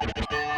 you